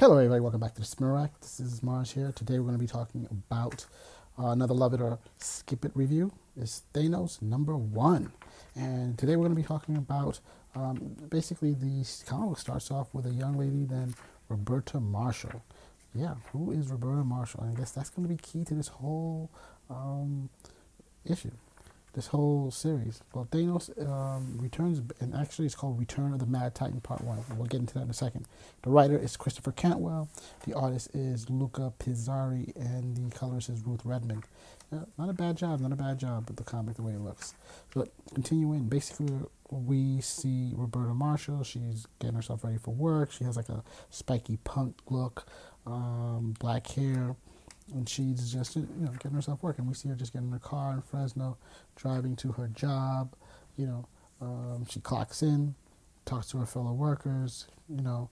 Hello, everybody. Welcome back to the Spinner Rack. This is Mars here. Today, we're going to be talking about uh, another Love It or Skip It review. It's Thanos number one. And today, we're going to be talking about um, basically the comic starts off with a young lady, then Roberta Marshall. Yeah, who is Roberta Marshall? And I guess that's going to be key to this whole um, issue this whole series. Well, Thanos um, returns, and actually it's called Return of the Mad Titan Part 1. We'll get into that in a second. The writer is Christopher Cantwell, the artist is Luca Pizzari, and the colorist is Ruth Redmond. Uh, not a bad job, not a bad job with the comic, the way it looks. So, continuing, basically, we see Roberta Marshall. She's getting herself ready for work. She has like a spiky punk look, um, black hair and she's just you know getting herself working. We see her just getting in her car in Fresno, driving to her job. You know, um, she clocks in, talks to her fellow workers. You know,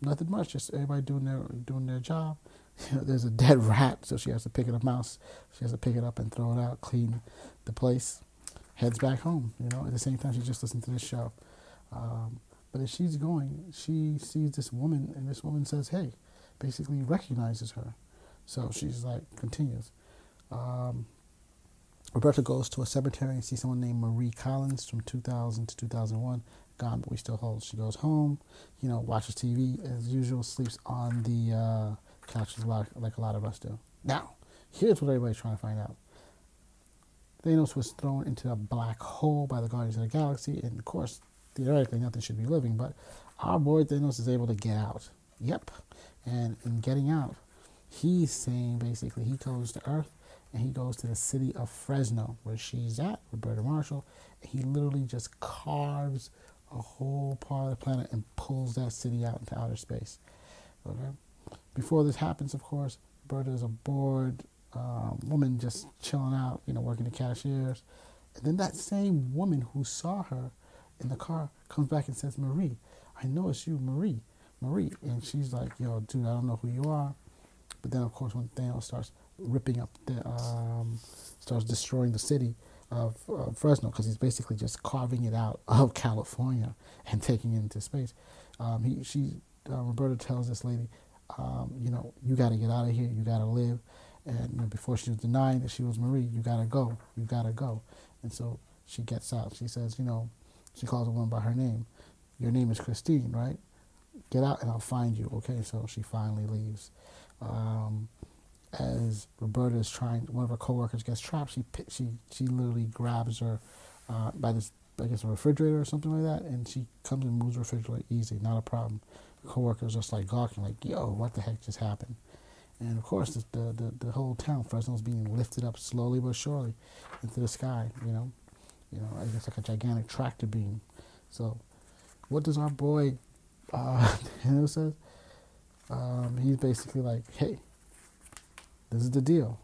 nothing much, just everybody doing their doing their job. You know, there's a dead rat, so she has to pick it up. Mouse, she has to pick it up and throw it out, clean the place. Heads back home. You know, at the same time she just listened to this show. Um, but as she's going, she sees this woman, and this woman says, "Hey," basically recognizes her so she's like, continues. Um, Roberta goes to a cemetery and sees someone named Marie Collins from 2000 to 2001. Gone, but we still hold. She goes home, you know, watches TV as usual, sleeps on the uh, couch like, like a lot of us do. Now, here's what everybody's trying to find out. Thanos was thrown into a black hole by the Guardians of the Galaxy, and of course, theoretically, nothing should be living, but our boy Thanos is able to get out. Yep. And in getting out, he's saying basically he goes to Earth and he goes to the city of Fresno where she's at, Roberta Marshall, and he literally just carves a whole part of the planet and pulls that city out into outer space. Okay. Before this happens, of course, Roberta is a bored um, woman just chilling out, you know, working the cashiers. And then that same woman who saw her in the car comes back and says, Marie, I know it's you, Marie, Marie. And she's like, yo, dude, I don't know who you are. But then, of course, when Thanos starts ripping up the, um, starts destroying the city of Fresno, because he's basically just carving it out of California and taking it into space. Um, he, she, uh, Roberta tells this lady, um, you know, you got to get out of here. You got to live. And you know, before she was denying that she was Marie, you got to go. You got to go. And so she gets out. She says, you know, she calls the woman by her name. Your name is Christine, right? Get out and I'll find you. Okay, so she finally leaves um, as Roberta is trying, one of her coworkers gets trapped. She she she literally grabs her uh, by this, I guess, a refrigerator or something like that, and she comes and moves the refrigerator easy, not a problem. The coworker is just like gawking, like, "Yo, what the heck just happened?" And of course, the the the, the whole town, Fresno, is being lifted up slowly but surely into the sky. You know, you know, I guess like a gigantic tractor beam. So, what does our boy uh, Daniel says? Um, he's basically like, hey, this is the deal.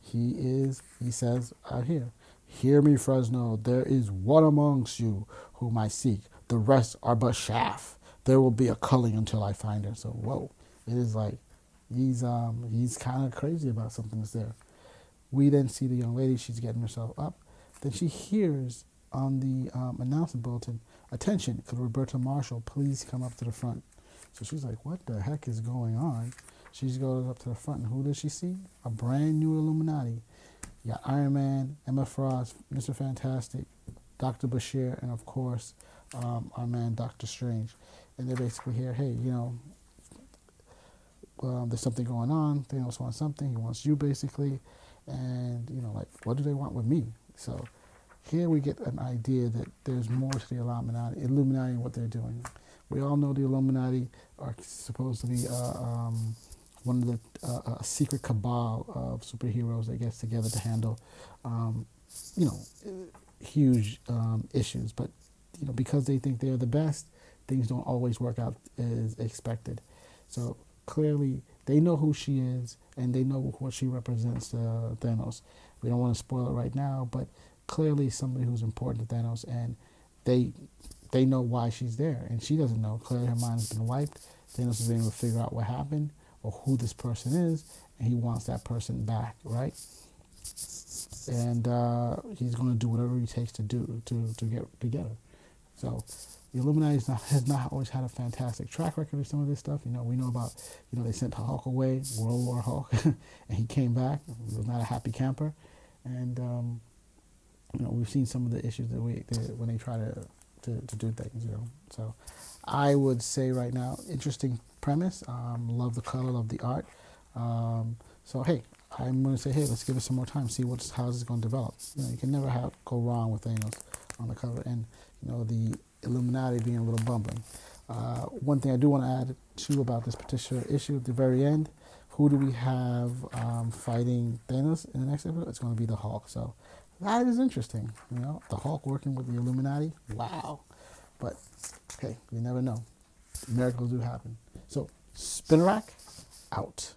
He is, he says out here, hear me, Fresno, there is one amongst you whom I seek. The rest are but chaff. There will be a culling until I find her. So, whoa, it is like he's um he's kind of crazy about something that's there. We then see the young lady. She's getting herself up. Then she hears on the um, announcement bulletin, "Attention, could Roberta Marshall please come up to the front?" So she's like, what the heck is going on? She goes up to the front, and who does she see? A brand new Illuminati. You got Iron Man, Emma Frost, Mr. Fantastic, Dr. Bashir, and of course, um, our man Doctor Strange. And they're basically here, hey, you know, um, there's something going on. Thanos wants something. He wants you, basically. And, you know, like, what do they want with me? So here we get an idea that there's more to the Illuminati, Illuminati and what they're doing. We all know the Illuminati are supposed to be uh, um, one of the uh, a secret cabal of superheroes that gets together to handle, um, you know, huge um, issues. But you know, because they think they're the best, things don't always work out as expected. So clearly, they know who she is and they know what she represents to uh, Thanos. We don't want to spoil it right now, but clearly somebody who's important to Thanos, and they they know why she's there, and she doesn't know. Clearly, her mind has been wiped. Thanos is able to figure out what happened or who this person is, and he wants that person back, right? And uh, he's going to do whatever he takes to do to to get together. So the Illuminati has not always had a fantastic track record of some of this stuff. You know, we know about, you know, they sent Hulk away, World War Hulk, and he came back. He was not a happy camper, and um, you know, we've seen some of the issues that we that when they try to, to to do things. You know, so I would say right now, interesting premise. Um, love the color, love the art. Um, so hey, I'm going to say, hey, let's give it some more time, see what's how this is going to develop. You know, you can never have go wrong with Thanos on the cover, and you know the Illuminati being a little bumbling. Uh, one thing I do want to add too about this particular issue at the very end, who do we have um, fighting Thanos in the next episode? It's going to be the Hulk. So that is interesting. You know, the Hulk working with the Illuminati. Wow. But hey, you never know. Miracles do happen. So Spinner Rack out.